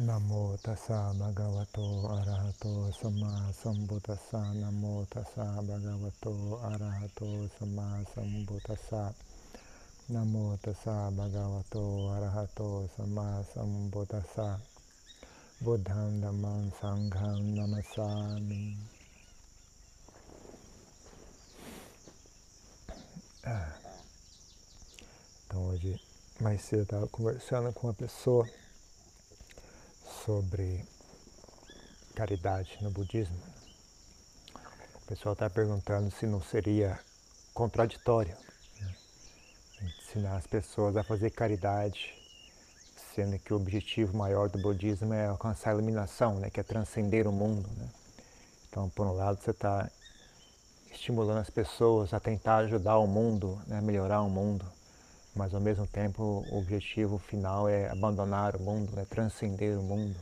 Namo tassa bhagavato arahato sama sambuddhassa. Namo tassa bhagavato arahato sama sambuddhassa. Namo tassa bhagavato arahato sama sambuddhassa. Buddham dhammam sangham namasami Então hoje mais cedo eu estava conversando com uma pessoa sobre caridade no budismo. O pessoal está perguntando se não seria contraditório né? ensinar as pessoas a fazer caridade, sendo que o objetivo maior do budismo é alcançar a iluminação, né? que é transcender o mundo. Né? Então, por um lado, você está estimulando as pessoas a tentar ajudar o mundo, né? melhorar o mundo mas ao mesmo tempo o objetivo final é abandonar o mundo, é transcender o mundo.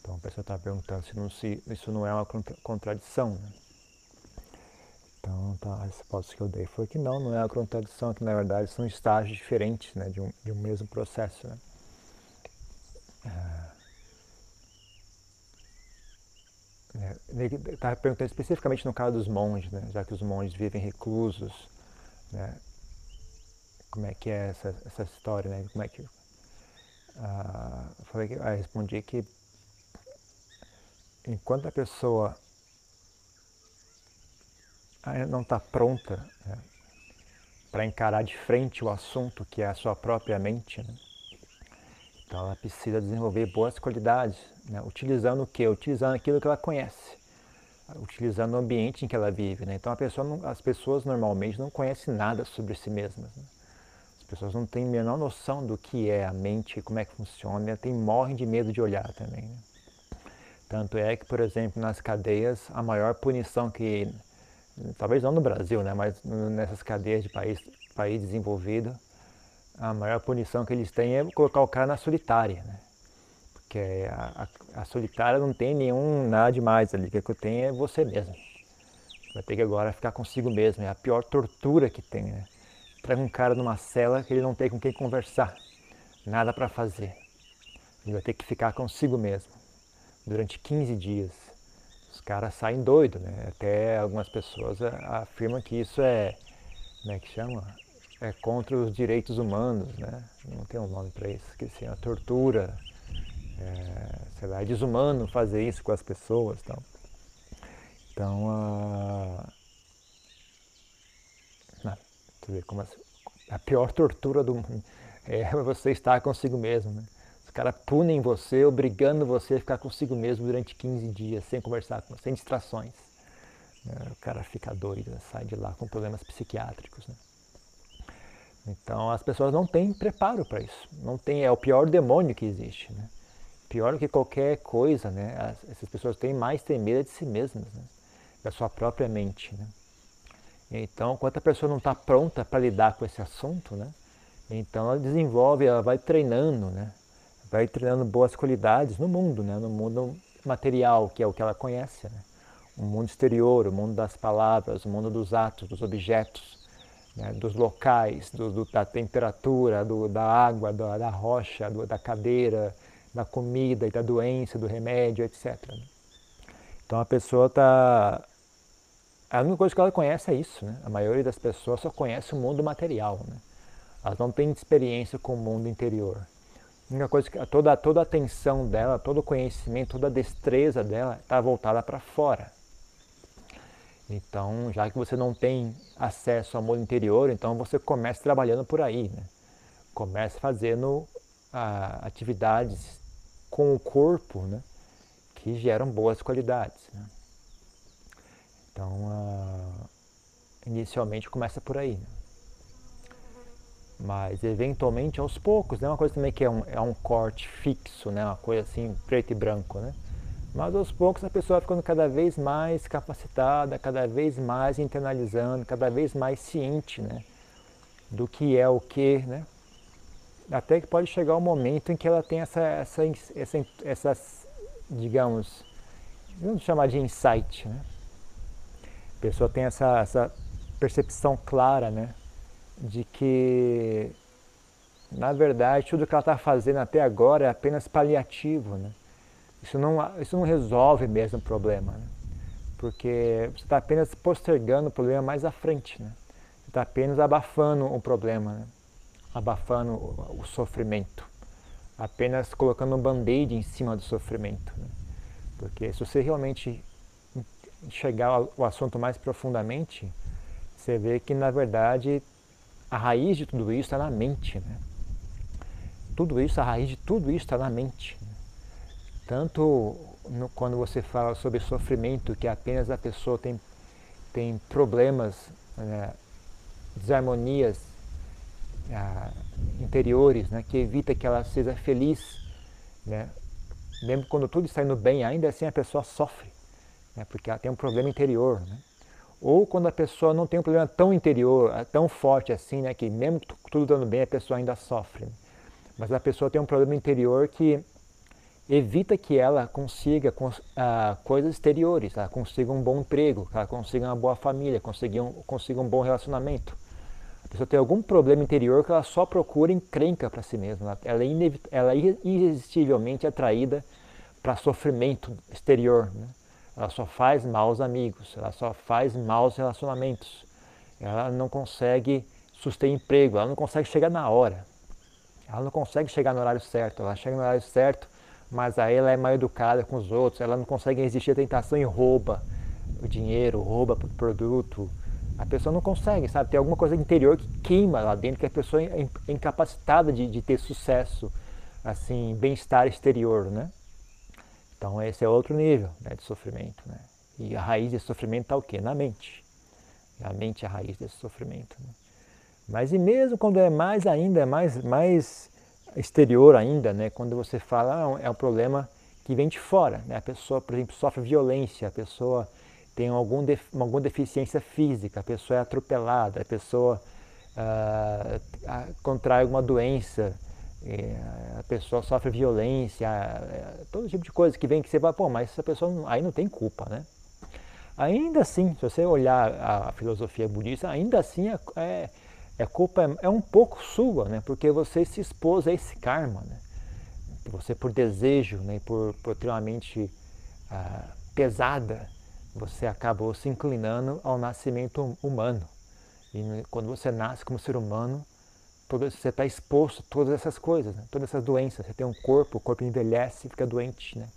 Então a pessoa está perguntando se, não, se, isso não é uma contradição. Né? Então tá, a resposta que eu dei foi que não, não é uma contradição, que na verdade são estágios diferentes né, de, um, de um mesmo processo. Né? É, ele estava perguntando especificamente no caso dos monges, né, já que os monges vivem reclusos, né, como é que é essa, essa história, né? Como é que. Uh, falei que, ah, respondi que enquanto a pessoa não está pronta né, para encarar de frente o assunto que é a sua própria mente, né? então ela precisa desenvolver boas qualidades, né? utilizando o que? Utilizando aquilo que ela conhece, utilizando o ambiente em que ela vive. Né? Então pessoa não, as pessoas normalmente não conhecem nada sobre si mesmas. As pessoas não têm a menor noção do que é a mente, como é que funciona, tem, morrem de medo de olhar também. Né? Tanto é que, por exemplo, nas cadeias, a maior punição que, talvez não no Brasil, né, mas nessas cadeias de país, país desenvolvido, a maior punição que eles têm é colocar o cara na solitária. Né? Porque a, a, a solitária não tem nenhum nada demais ali, o que tem é você mesmo. Vai ter que agora ficar consigo mesmo, é a pior tortura que tem. Né? Traga um cara numa cela que ele não tem com quem conversar, nada para fazer. Ele vai ter que ficar consigo mesmo durante 15 dias. Os caras saem doidos, né? Até algumas pessoas afirmam que isso é, como é que chama? É contra os direitos humanos, né? Não tem um nome para isso, esqueci, a tortura. É, sei lá, é desumano fazer isso com as pessoas. Então, então uh, Você vê como a pior tortura do mundo é você estar consigo mesmo. Né? Os caras punem você, obrigando você a ficar consigo mesmo durante 15 dias, sem conversar sem distrações. Né? O cara fica doido, né? sai de lá com problemas psiquiátricos. Né? Então as pessoas não têm preparo para isso. Não tem, é o pior demônio que existe. Né? Pior do que qualquer coisa, né? As, essas pessoas têm mais medo de si mesmas, né? da sua própria mente. Né? Então, enquanto a pessoa não está pronta para lidar com esse assunto, né? Então ela desenvolve, ela vai treinando, né? Vai treinando boas qualidades no mundo, né? No mundo material, que é o que ela conhece, né? O mundo exterior, o mundo das palavras, o mundo dos atos, dos objetos, né? dos locais, do, do, da temperatura, do, da água, da, da rocha, da cadeira, da comida e da doença, do remédio, etc. Então a pessoa está a única coisa que ela conhece é isso, né? A maioria das pessoas só conhece o mundo material, né? Elas não têm experiência com o mundo interior. A única coisa que toda, toda a atenção dela, todo o conhecimento, toda a destreza dela está voltada para fora. Então, já que você não tem acesso ao mundo interior, então você começa trabalhando por aí, né? Começa fazendo ah, atividades com o corpo, né? Que geram boas qualidades. Né? Então, uh, inicialmente começa por aí. Né? Mas eventualmente, aos poucos, é uma coisa também que é um, é um corte fixo, né? uma coisa assim, preto e branco. Né? Mas aos poucos a pessoa vai ficando cada vez mais capacitada, cada vez mais internalizando, cada vez mais ciente né? do que é o que, né? Até que pode chegar o um momento em que ela tem essa, essa, essa, digamos, vamos chamar de insight, né? A pessoa tem essa, essa percepção clara, né, de que na verdade, tudo que ela está fazendo até agora é apenas paliativo. Né? Isso, não, isso não resolve mesmo o problema, né? porque você está apenas postergando o problema mais à frente. Né? Você está apenas abafando o problema, né? abafando o, o sofrimento, apenas colocando um band-aid em cima do sofrimento. Né? Porque se você realmente chegar ao assunto mais profundamente, você vê que na verdade a raiz de tudo isso está na mente. Né? Tudo isso, a raiz de tudo isso está na mente. Tanto no, quando você fala sobre sofrimento, que apenas a pessoa tem, tem problemas, né, desarmonias ah, interiores, né, que evita que ela seja feliz. Né? Mesmo quando tudo está indo bem, ainda assim a pessoa sofre, né, porque ela tem um problema interior. Né? Ou quando a pessoa não tem um problema tão interior, tão forte assim, né, que mesmo tudo dando bem, a pessoa ainda sofre. Mas a pessoa tem um problema interior que evita que ela consiga uh, coisas exteriores, ela consiga um bom emprego, ela consiga uma boa família, consiga um, consiga um bom relacionamento. A pessoa tem algum problema interior que ela só procura encrenca para si mesma. Ela é, ela é irresistivelmente atraída para sofrimento exterior. Né? Ela só faz maus amigos, ela só faz maus relacionamentos. Ela não consegue suster emprego, ela não consegue chegar na hora. Ela não consegue chegar no horário certo. Ela chega no horário certo, mas aí ela é mal educada com os outros, ela não consegue resistir à tentação e rouba o dinheiro, rouba o produto. A pessoa não consegue, sabe? Tem alguma coisa interior que queima lá dentro, que a pessoa é incapacitada de, de ter sucesso, assim, bem-estar exterior, né? Então esse é outro nível né, de sofrimento, né? E a raiz desse sofrimento está o quê? Na mente. A mente é a raiz desse sofrimento. Né? Mas e mesmo quando é mais ainda, é mais, mais exterior ainda, né? quando você fala, ah, é um problema que vem de fora. Né? A pessoa, por exemplo, sofre violência, a pessoa tem algum def, alguma deficiência física, a pessoa é atropelada, a pessoa ah, contrai alguma doença, a pessoa sofre violência, todo tipo de coisa que vem que você vai, pô, mas essa pessoa aí não tem culpa, né? Ainda assim, se você olhar a filosofia budista, ainda assim é, é é culpa é, é, um pouco sua, né? Porque você se expôs a esse karma, né? Você por desejo, né? Por, por ter uma mente ah, pesada, você acabou se inclinando ao nascimento humano. E quando você nasce como ser humano, você está exposto a todas essas coisas, né? todas essas doenças. Você tem um corpo, o corpo envelhece e fica doente, né?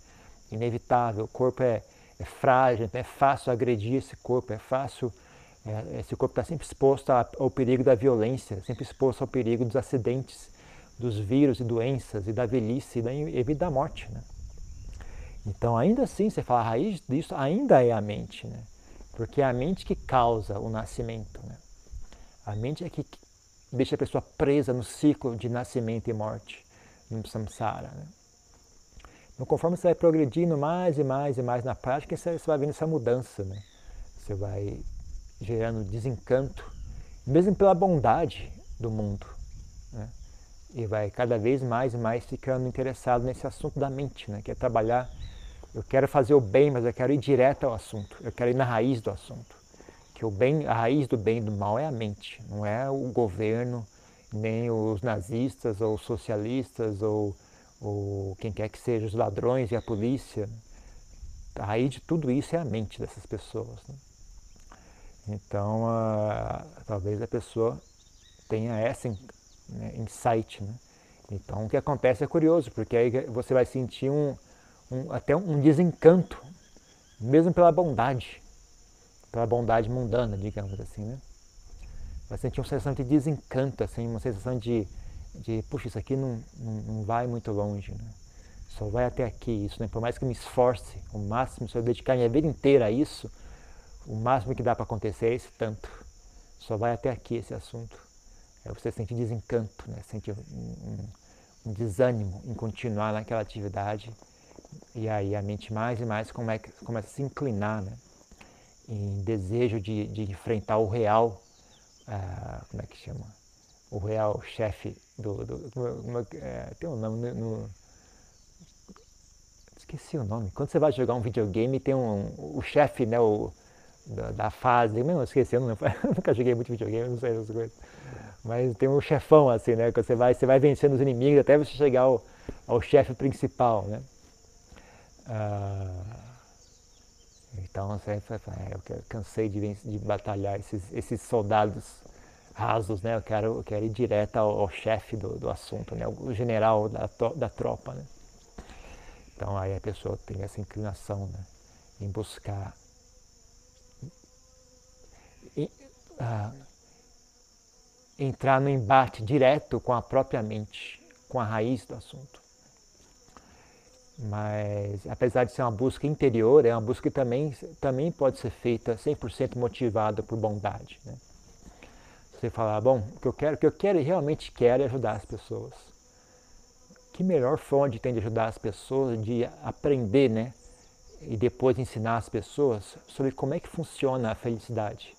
Inevitável. O corpo é, é frágil, é fácil agredir esse corpo, é fácil é, esse corpo está sempre exposto ao perigo da violência, sempre exposto ao perigo dos acidentes, dos vírus e doenças, e da velhice e da, e da morte. Né? Então, ainda assim, você fala, a raiz disso ainda é a mente, né? porque é a mente que causa o nascimento. Né? A mente é que deixa a pessoa presa no ciclo de nascimento e morte, no samsara. Né? Então, conforme você vai progredindo mais e mais e mais na prática, você vai vendo essa mudança. Né? Você vai gerando desencanto, mesmo pela bondade do mundo. Né? E vai cada vez mais e mais ficando interessado nesse assunto da mente, né? que é trabalhar. Eu quero fazer o bem, mas eu quero ir direto ao assunto, eu quero ir na raiz do assunto. Que o bem, a raiz do bem e do mal é a mente, não é o governo, nem os nazistas ou os socialistas ou, ou quem quer que seja, os ladrões e a polícia. A raiz de tudo isso é a mente dessas pessoas. Né? Então, talvez a pessoa tenha essa né, insight. Né? Então, o que acontece é curioso, porque aí você vai sentir um, um, até um desencanto, mesmo pela bondade, pela bondade mundana, digamos assim. Né? Vai sentir uma sensação de desencanto, assim, uma sensação de, de puxa, isso aqui não, não, não vai muito longe. Né? Só vai até aqui isso, né? por mais que eu me esforce o máximo, se eu dedicar minha vida inteira a isso, o máximo que dá para acontecer é esse tanto. Só vai até aqui esse assunto. Você sente desencanto, né? sente um, um, desânimo em continuar naquela atividade. E aí a mente mais e mais começa a se inclinar né? Em desejo de, de enfrentar o real, ah, como é que chama? O real chefe do. do, do é, tem um nome no, esqueci o nome. Quando você vai jogar um videogame, tem um, o chefe, né? O, da, da fase, não esqueci, eu, não, eu nunca joguei muito videogame, não sei essas coisas. Mas tem um chefão assim, né? Que você vai, você vai vencendo os inimigos até você chegar ao, ao chefe principal, né? Ah, então você fala, é, eu cansei de, de batalhar esses, esses soldados rasos, né? Eu quero, eu quero ir direto ao, ao chefe do, do assunto, né? O general da, da tropa, né? Então aí a pessoa tem essa inclinação, né? Em buscar ah, entrar no embate direto com a própria mente, com a raiz do assunto. Mas, apesar de ser uma busca interior, é uma busca que também, também pode ser feita 100% motivada por bondade. Né? Você falar, bom, o que eu quero, o que eu quero e realmente quero é ajudar as pessoas. Que melhor forma de ter de ajudar as pessoas, de aprender, né? E depois ensinar as pessoas sobre como é que funciona a felicidade.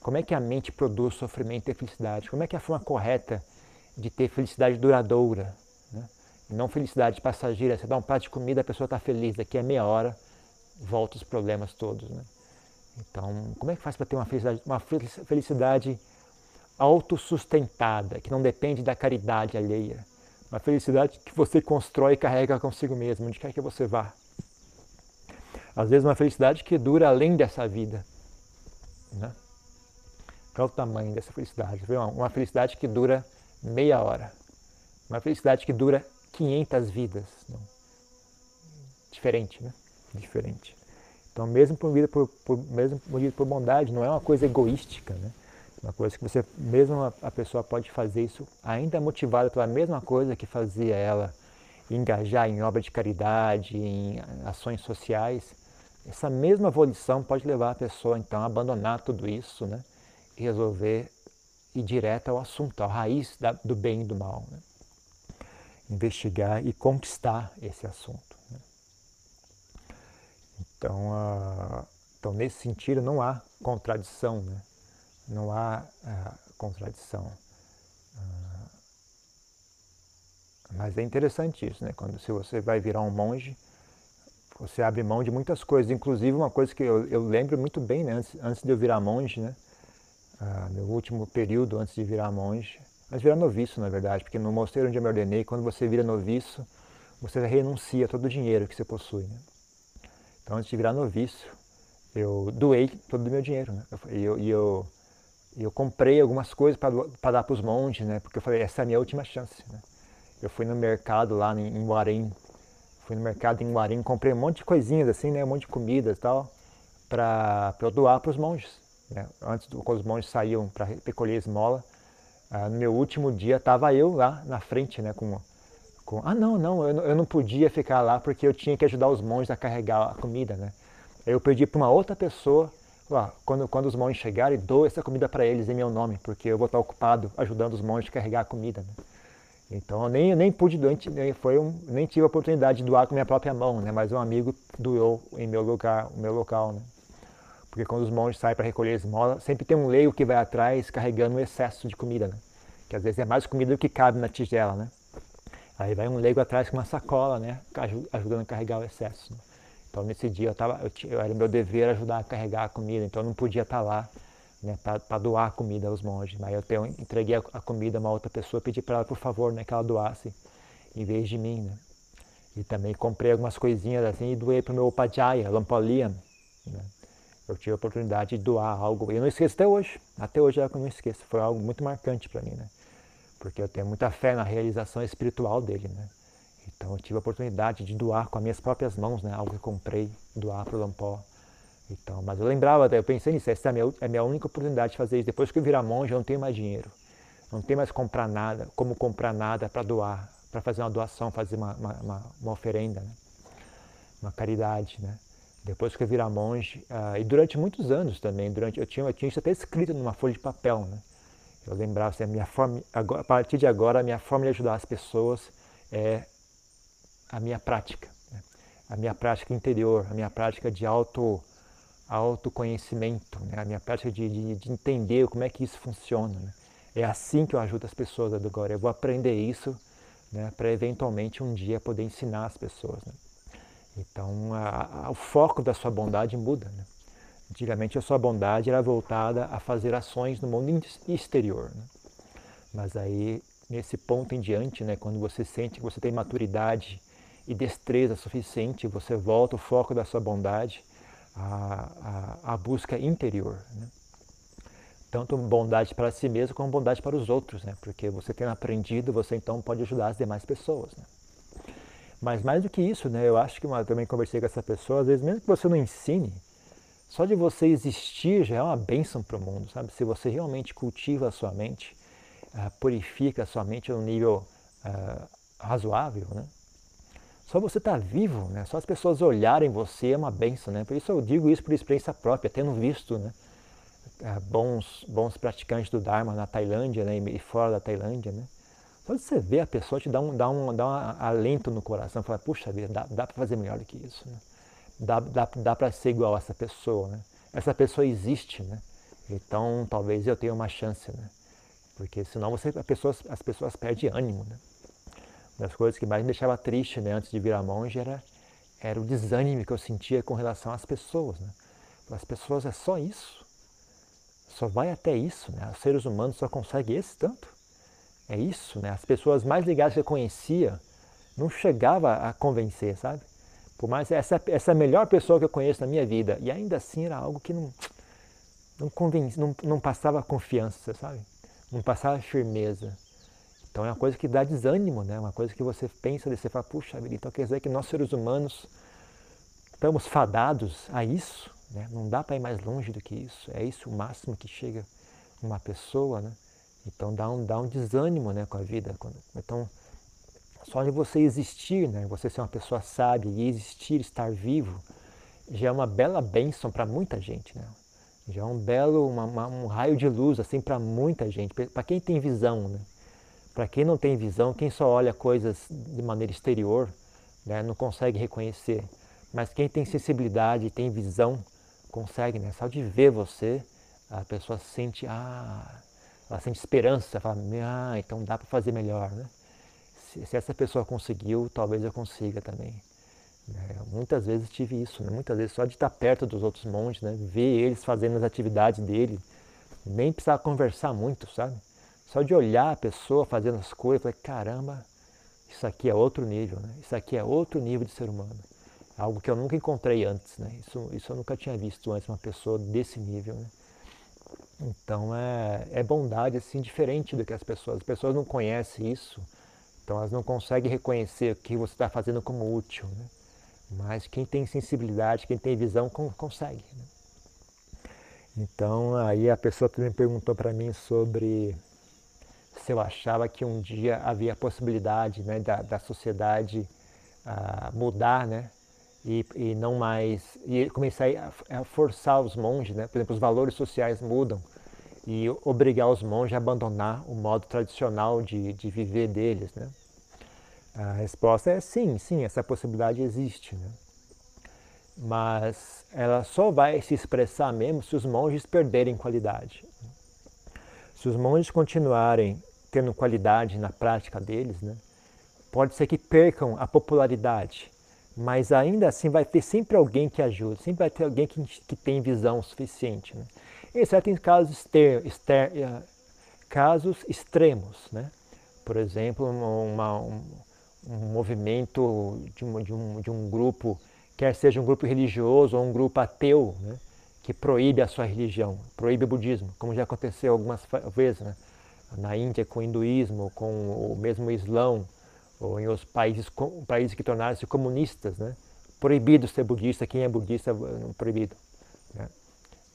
Como é que a mente produz sofrimento e felicidade? Como é que é a forma correta de ter felicidade duradoura? Não felicidade passageira. Você dá um prato de comida, a pessoa está feliz. Daqui a meia hora, volta os problemas todos. Né? Então, como é que faz para ter uma felicidade, uma felicidade autossustentada, que não depende da caridade alheia? Uma felicidade que você constrói e carrega consigo mesmo, onde quer que você vá. Às vezes, uma felicidade que dura além dessa vida. Né? Qual é o tamanho dessa felicidade? Uma felicidade que dura meia hora. Uma felicidade que dura 500 vidas. Não. Diferente, né? Diferente. Então, mesmo por vida por, mesmo movido por bondade, não é uma coisa egoística, né? Uma coisa que você, mesmo a, a pessoa pode fazer isso ainda motivada pela mesma coisa que fazia ela engajar em obra de caridade, em ações sociais. Essa mesma volição pode levar a pessoa então a abandonar tudo isso, né? resolver ir direto ao assunto, à raiz da, do bem e do mal. Né? Investigar e conquistar esse assunto. Né? Então, uh, então, nesse sentido, não há contradição, né? não há uh, contradição. Uh, mas é interessante isso, né? quando se você vai virar um monge, você abre mão de muitas coisas, inclusive uma coisa que eu, eu lembro muito bem, né? antes, antes de eu virar monge, né? ah, meu último período antes de virar monge, de virar noviço, na verdade, porque no mosteiro onde eu me ordenei, quando você vira noviço, você renuncia a todo o dinheiro que você possui. Né? Então, antes de virar noviço, eu doei todo o meu dinheiro. Né? E eu, eu, eu, eu, comprei algumas coisas para dar para os monges, né? porque eu falei, essa é a minha última chance. Né? Eu fui no mercado lá em, em Guarim, fui no mercado em Guarim, comprei um monte de coisinhas assim, né? um monte de comidas e tal, para eu doar para os monges. Né? Antes, do, quando os monges saíam para recolher esmola, ah, no meu último dia estava eu lá na frente, né, com, com ah não, não eu, eu, não podia ficar lá porque eu tinha que ajudar os monges a carregar a comida, né? Eu pedi para uma outra pessoa, lá, quando, quando os monges chegarem, dou essa comida para eles em meu nome, porque eu vou estar ocupado ajudando os monges a carregar a comida, né? Então eu nem, nem pude, nem, foi um, nem tive a oportunidade de doar com minha própria mão, né? Mas um amigo doou em meu lugar, o meu local, né? Porque quando os monges saem para recolher esmola, sempre tem um leigo que vai atrás carregando um excesso de comida, né? Que às vezes é mais comida do que cabe na tigela, né? Aí vai um leigo atrás com uma sacola, né? Ajudando a carregar o excesso. Né? Então nesse dia eu tava, eu, eu, era meu dever ajudar a carregar a comida, então eu não podia estar tá lá né, para doar comida aos monges. Mas eu entreguei a, a, comida a uma outra pessoa, pedi para ela, por favor, né, que ela doasse em vez de mim. Né? E também comprei algumas coisinhas assim e doei para o meu Upajaya, Lampaliam. Né? Eu tive a oportunidade de doar algo. Eu não esqueço até hoje. Até hoje é que eu não esqueço. Foi algo muito marcante para mim, né? Porque eu tenho muita fé na realização espiritual dele, né? Então eu tive a oportunidade de doar com as minhas próprias mãos, né? Algo que eu comprei, doar para o Lampó. Então, mas eu lembrava, eu pensei nisso, essa é a, minha, é a minha única oportunidade de fazer isso. Depois que eu virar monge, eu não tenho mais dinheiro. Não tenho mais comprar nada, como comprar nada para doar, para fazer uma doação, fazer uma, uma, uma, uma oferenda, né? uma caridade, né? Depois que eu virar monge, uh, e durante muitos anos também, durante, eu, tinha, eu tinha isso até escrito numa folha de papel, né? Eu lembrava assim, a minha forma, agora, a partir de agora, a minha forma de ajudar as pessoas é a minha prática, né? a minha prática interior, a minha prática de auto, autoconhecimento, né? a minha prática de, de, de, entender como é que isso funciona. Né? É assim que eu ajudo as pessoas agora. Eu vou aprender isso né, para eventualmente um dia poder ensinar as pessoas. Então, a, a, o foco da sua bondade muda. Né? Antigamente, a sua bondade era voltada a fazer ações no mundo exterior. Né? Mas aí, nesse ponto em diante, né, quando você sente que você tem maturidade e destreza suficiente, você volta o foco da sua bondade à, à, à busca interior. Né? Tanto bondade para si mesmo como bondade para os outros, né? porque você tendo aprendido, você então pode ajudar as demais pessoas. Né? Mas mais do que isso, né, eu acho que eu também conversei com essa pessoa, às vezes mesmo que você não ensine, só de você existir já é uma bênção para o mundo, sabe? Se você realmente cultiva a sua mente, uh, purifica a sua mente a um nível uh, razoável, né? Só você estar tá vivo, né? Só as pessoas olharem você é uma benção, né? Por isso eu digo isso por experiência própria, tendo visto, né? Uh, bons, bons praticantes do Dharma na Tailândia né? e fora da Tailândia, né? Só você ver a pessoa te dá um, dá um, dá um alento no coração, fala, puxa vida, dá, dá para fazer melhor do que isso, né? Dá, dá, dá para ser igual a essa pessoa, né? Essa pessoa existe, né? Então talvez eu tenha uma chance, né? Porque senão você, pessoa, as pessoas perdem ânimo, né? Uma das coisas que mais me deixava triste né, antes de virar monge era, era o desânimo que eu sentia com relação às pessoas. Né? As pessoas é só isso. Só vai até isso. Né? Os seres humanos só conseguem esse tanto. É isso. Né? As pessoas mais ligadas que eu conhecia não chegava a convencer, sabe? Por mais essa, essa é a melhor pessoa que eu conheço na minha vida. E ainda assim era algo que não, não, convence, não, não passava confiança, sabe? Não passava firmeza. Então é uma coisa que dá desânimo, né? Uma coisa que você pensa e você fala, puxa vida, então quer dizer que nós seres humanos estamos fadados a isso, né? Não dá para ir mais longe do que isso. É isso o máximo que chega uma pessoa, né? Então dá um, dá um desânimo né, com a vida. Então, só de você existir, né, você ser uma pessoa sábia e existir, estar vivo, já é uma bela bênção para muita gente. Né? Já é um belo, uma, uma, um raio de luz assim para muita gente, para quem tem visão. Né? Para quem não tem visão, quem só olha coisas de maneira exterior, né, não consegue reconhecer. Mas quem tem sensibilidade, tem visão, consegue, né? Só de ver você, a pessoa sente, ah, ela sente esperança, fala, ah, então dá para fazer melhor, né? Se, se, essa pessoa conseguiu, talvez eu consiga também. É, muitas vezes tive isso, né? muitas vezes só de estar perto dos outros monges, né? ver eles fazendo as atividades dele, nem precisava conversar muito, sabe? Só de olhar a pessoa fazendo as coisas, falei, caramba, isso aqui é outro nível, né? Isso aqui é outro nível de ser humano. Algo que eu nunca encontrei antes, né? Isso, isso eu nunca tinha visto antes, uma pessoa desse nível, né? Então é, é bondade assim diferente do que as pessoas. As pessoas não conhecem isso, então elas não conseguem reconhecer o que você está fazendo como útil. Né? Mas quem tem sensibilidade, quem tem visão, consegue. Né? Então aí a pessoa também perguntou para mim sobre se eu achava que um dia havia a possibilidade né, da, da sociedade uh, mudar, né? E, e, não mais e começar a, a, forçar os monges, né? Por exemplo, os valores sociais mudam e obrigar os monges a abandonar o modo tradicional de, de viver deles, né? A resposta é sim, sim, essa possibilidade existe, né? Mas ela só vai se expressar mesmo se os monges perderem qualidade. Se os monges continuarem tendo qualidade na prática deles, né, pode ser que percam a popularidade, mas ainda assim vai ter sempre alguém que ajude, sempre vai ter alguém que, que tem visão suficiente. Né? Em casos, eh, casos extremos, né? por exemplo, uma, um, um, movimento de um, de, um, de um grupo, quer seja um grupo religioso ou um grupo ateu, né? que proíbe a sua religião, proíbe o budismo, como já aconteceu algumas vezes né? na Índia com o hinduísmo, com o mesmo islão, ou em outros países, países que tornaram-se comunistas, né? proibido ser budista, quem é budista proibido. Né?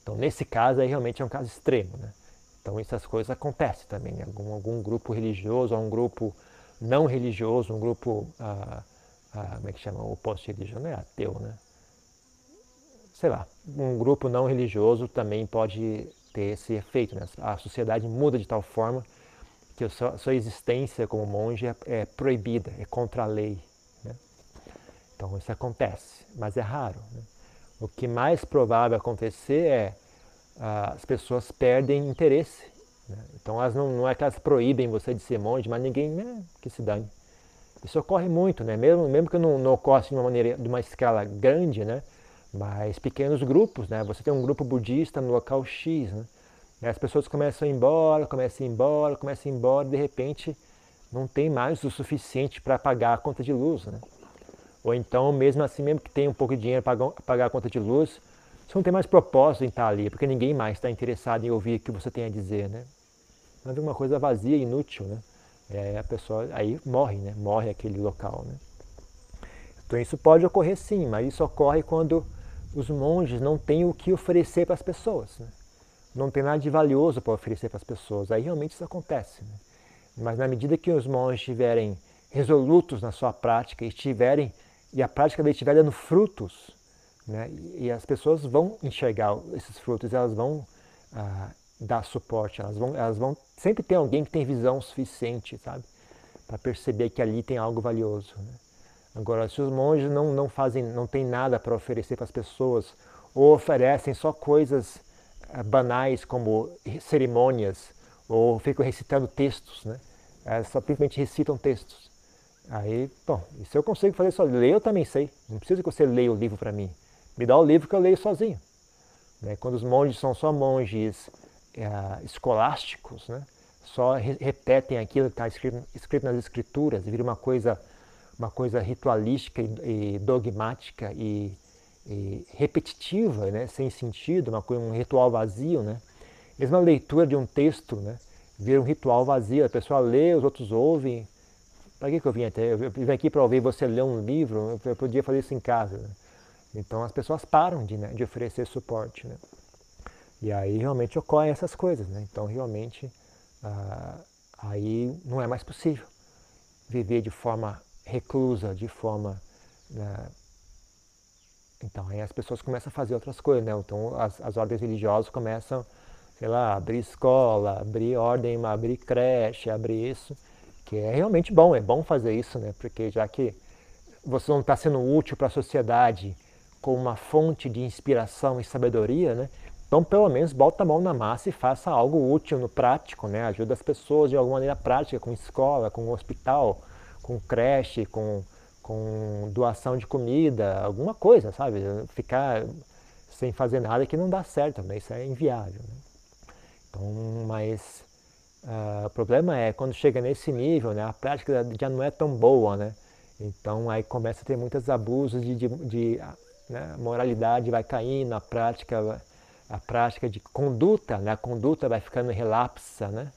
Então nesse caso aí realmente é um caso extremo. Né? Então essas coisas acontecem também, né? algum, algum grupo religioso, um grupo não religioso, um grupo, ah, ah, como é que chama, o não é ateu, né? sei lá, um grupo não religioso também pode ter esse efeito. Né? A sociedade muda de tal forma que a sua, existência como monge é, é, proibida, é contra a lei. Né? Então isso acontece, mas é raro. Né? O que mais provável acontecer é ah, as pessoas perdem interesse. Né? Então elas não, não é que elas proíbem você de ser monge, mas ninguém né, que se dane. Isso ocorre muito, né? mesmo, mesmo que não, não ocorra de uma maneira, de uma escala grande, né? mas pequenos grupos, né? Você tem um grupo budista no local X, né? Né? As pessoas começam a ir embora, começam a ir embora, começam a ir embora, e de repente não tem mais o suficiente para pagar a conta de luz. Né? Ou então, mesmo assim, mesmo que tenha um pouco de dinheiro para pagar a conta de luz, você não tem mais propósito em estar ali, porque ninguém mais está interessado em ouvir o que você tem a dizer. Né? Mas uma coisa vazia, inútil. Né? É, a pessoa aí morre, né? morre aquele local. Né? Então isso pode ocorrer sim, mas isso ocorre quando os monges não têm o que oferecer para as pessoas. Né? Não tem nada de valioso para oferecer para as pessoas. Aí realmente isso acontece. Né? Mas na medida que os monges estiverem resolutos na sua prática, estiverem e a prática deles estiver dando frutos, né? e, as pessoas vão enxergar esses frutos, elas vão ah, dar suporte, elas vão, elas vão sempre ter alguém que tem visão suficiente, sabe, para perceber que ali tem algo valioso. Né? Agora, se os monges não, não fazem, não tem nada para oferecer para as pessoas, ou oferecem só coisas banais como cerimônias, ou ficam recitando textos, né? Só simplesmente recitam textos. Aí, bom, isso eu consigo fazer só. Ler eu também sei. Não precisa que você leia o livro para mim. Me dá o livro que eu leio sozinho. Né? Quando os monges são só monges é, escolásticos, né? só re repetem aquilo que está escrito, escrito, nas escrituras, vira uma coisa uma coisa ritualística e, e dogmática e, repetitiva, né, sem sentido, uma, um ritual vazio, né? Mesmo a leitura de um texto, né, vira um ritual vazio. A pessoa lê, os outros ouvem. Para que, que eu vim até? Eu vim aqui para ouvir você ler um livro. Eu podia fazer isso em casa. Né? Então as pessoas param de, né, de oferecer suporte, né? E aí realmente ocorrem essas coisas, né? Então realmente ah, aí não é mais possível viver de forma reclusa, de forma. Né? Então, aí as pessoas começam a fazer outras coisas, né? Então, as, as ordens religiosas começam, sei lá, abrir escola, abrir ordem, abrir creche, abrir isso, que é realmente bom, é bom fazer isso, né? Porque já que você não está sendo útil para a sociedade como uma fonte de inspiração e sabedoria, né? Então, pelo menos, bota a mão na massa e faça algo útil no prático, né? Ajuda as pessoas de alguma maneira prática, com escola, com hospital, com creche, com, com doação de comida, alguma coisa, sabe? Ficar sem fazer nada que não dá certo, né? isso é inviável. Né? Então, mas uh, o problema é quando chega nesse nível, né? a prática já não é tão boa, né? Então aí começa a ter muitos abusos de, de, de né? moralidade vai caindo, a prática, a prática de conduta, né? a conduta vai ficando relapsa, né?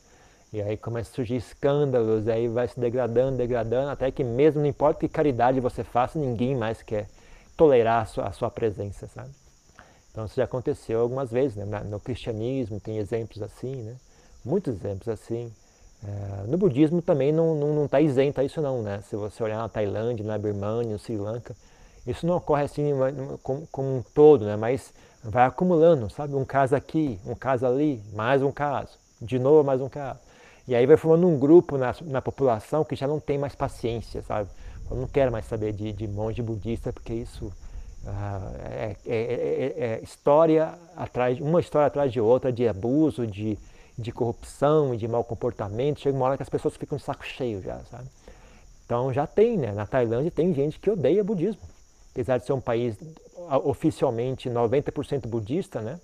E aí começa a surgir escândalos, aí vai se degradando, degradando, até que mesmo não importa que caridade você faça, ninguém mais quer tolerar a sua, a sua presença, sabe? Então isso já aconteceu algumas vezes, né? No cristianismo tem exemplos assim, né? Muitos exemplos assim. É, no budismo também não está não, não tá isento a isso não, né? Se você olhar na Tailândia, na Birmania, no Sri Lanka, isso não ocorre assim como, como um todo, né? Mas vai acumulando, sabe? Um caso aqui, um caso ali, mais um caso, de novo mais um caso. E aí vai formando um grupo na, na população que já não tem mais paciência, sabe? Eu não quero mais saber de, de monge budista, porque isso ah, é, é, é, é, história atrás, uma história atrás de outra, de abuso, de, de corrupção e de mau comportamento. Chega uma hora que as pessoas ficam de saco cheio já, sabe? Então já tem, né? Na Tailândia tem gente que odeia budismo. Apesar de ser um país oficialmente 90% budista, né?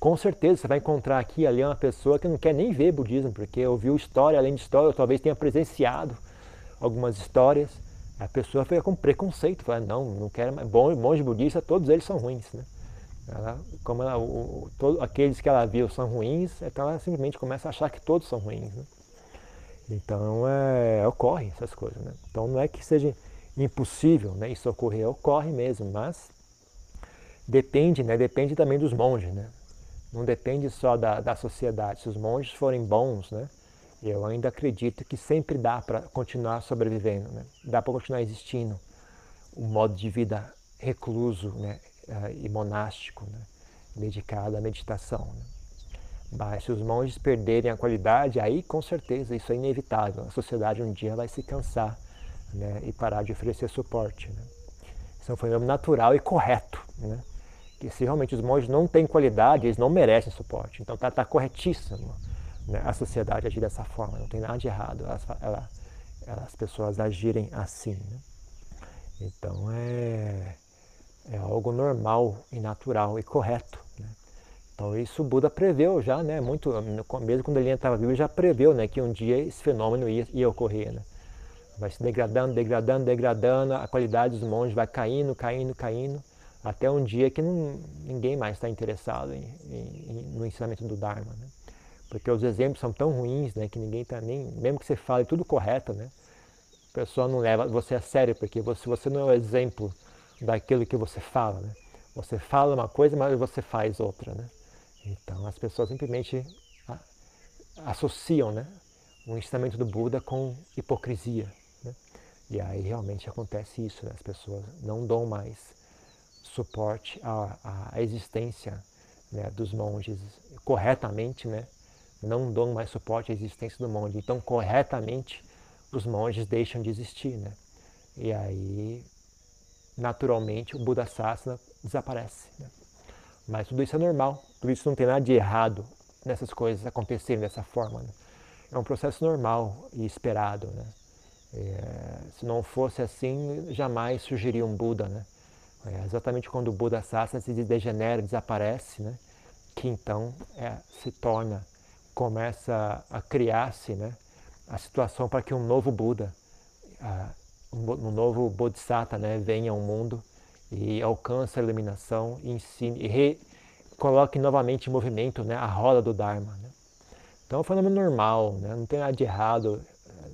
Com certeza você vai encontrar aqui ali uma pessoa que não quer nem ver budismo, porque ouviu história além de história, ou talvez tenha presenciado algumas histórias. A pessoa fica com preconceito, fala, não, não quero mais. Bom, monge budista, todos eles são ruins. Né? Ela, como ela, o, todo, aqueles que ela viu são ruins, então ela simplesmente começa a achar que todos são ruins. Né? Então é, ocorre essas coisas. Né? Então não é que seja impossível né, isso ocorrer, ocorre mesmo, mas depende, né, depende também dos monges. Né? Não depende só da, da sociedade. Se os monges forem bons, né, eu ainda acredito que sempre dá para continuar sobrevivendo, né? dá para continuar existindo um modo de vida recluso né, eh, e monástico, né, dedicado à meditação. Né? Mas se os monges perderem a qualidade, aí com certeza isso é inevitável. A sociedade um dia vai se cansar né, e parar de oferecer suporte. Né? Isso é um fenômeno natural e correto. Né? Que se realmente os monges não têm qualidade, eles não merecem suporte. Então está tá corretíssimo né, a sociedade agir dessa forma, não tem nada de errado elas, ela, as pessoas agirem assim. Né? Então é, é algo normal e natural e correto. Né? Então isso Buda preveu já, né? Muito, mesmo quando ele estava vivo, já preveu, né? Que um dia esse fenômeno ia, ia ocorrer, né? Vai se degradando, degradando, degradando, a qualidade dos monges vai caindo, caindo, caindo, até um dia que não, ninguém mais está interessado em, em, no ensinamento do Dharma, né? Porque os exemplos são tão ruins, né? Que ninguém está nem, mesmo que você fale tudo correto, né? A pessoa não leva você a sério, porque você, você não é o exemplo daquilo que você fala, né? Você fala uma coisa, mas você faz outra, né? Então as pessoas simplesmente associam né, o ensinamento do Buda com hipocrisia. Né? E aí realmente acontece isso, né? as pessoas não dão mais suporte à, à existência né, dos monges corretamente, né? não dão mais suporte à existência do monge. Então, corretamente, os monges deixam de existir. Né? E aí, naturalmente, o Buda Sasana desaparece. Né? Mas tudo isso é normal, tudo isso não tem nada de errado nessas coisas acontecerem dessa forma. Né? É um processo normal e esperado. Né? É, se não fosse assim, jamais surgiria um Buda. Né? É exatamente quando o Buda Sasana se degenera, desaparece, né? que então é, se torna, começa a criar-se né? a situação para que um novo Buda, um novo Bodhisattva né? venha ao mundo e alcança a iluminação e ensine e re, coloque novamente em movimento né, a roda do Dharma. Né? Então é um fenômeno normal, né? não tem nada de errado,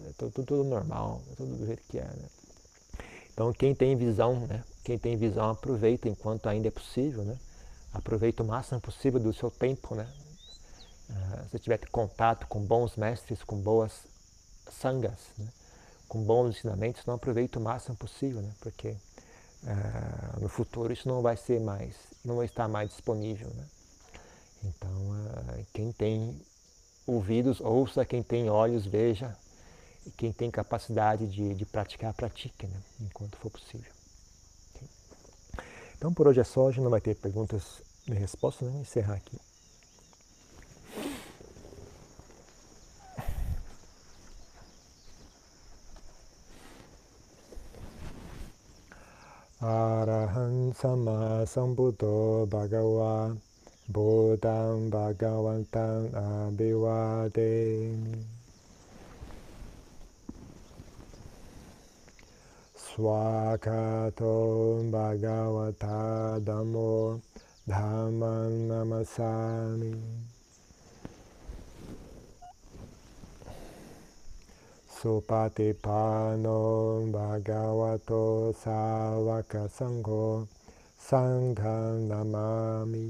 é tudo, tudo, tudo normal, é tudo do jeito que é. Né? Então quem tem visão, né? Quem tem visão aproveita enquanto ainda é possível, né? aproveita o máximo possível do seu tempo. Né? Uh, se tiver contato com bons mestres, com boas sangas, né? com bons ensinamentos, não aproveita o máximo possível, né? porque uh, no futuro isso não vai ser mais, não vai estar mais disponível. Né? Então, uh, quem tem ouvidos, ouça, quem tem olhos, veja, e quem tem capacidade de, de praticar, pratique, né? enquanto for possível. Então, por hoje é só, a gente não vai ter perguntas e respostas, né? vou encerrar aqui. Arahant sama sambuddho bhagava Buddham bhagavantam abhivademi स्वाकातो भगवता दमो धामं नमसामि सुपतिपानो भगवतो सावकसङ्घो सङ्घं नमामि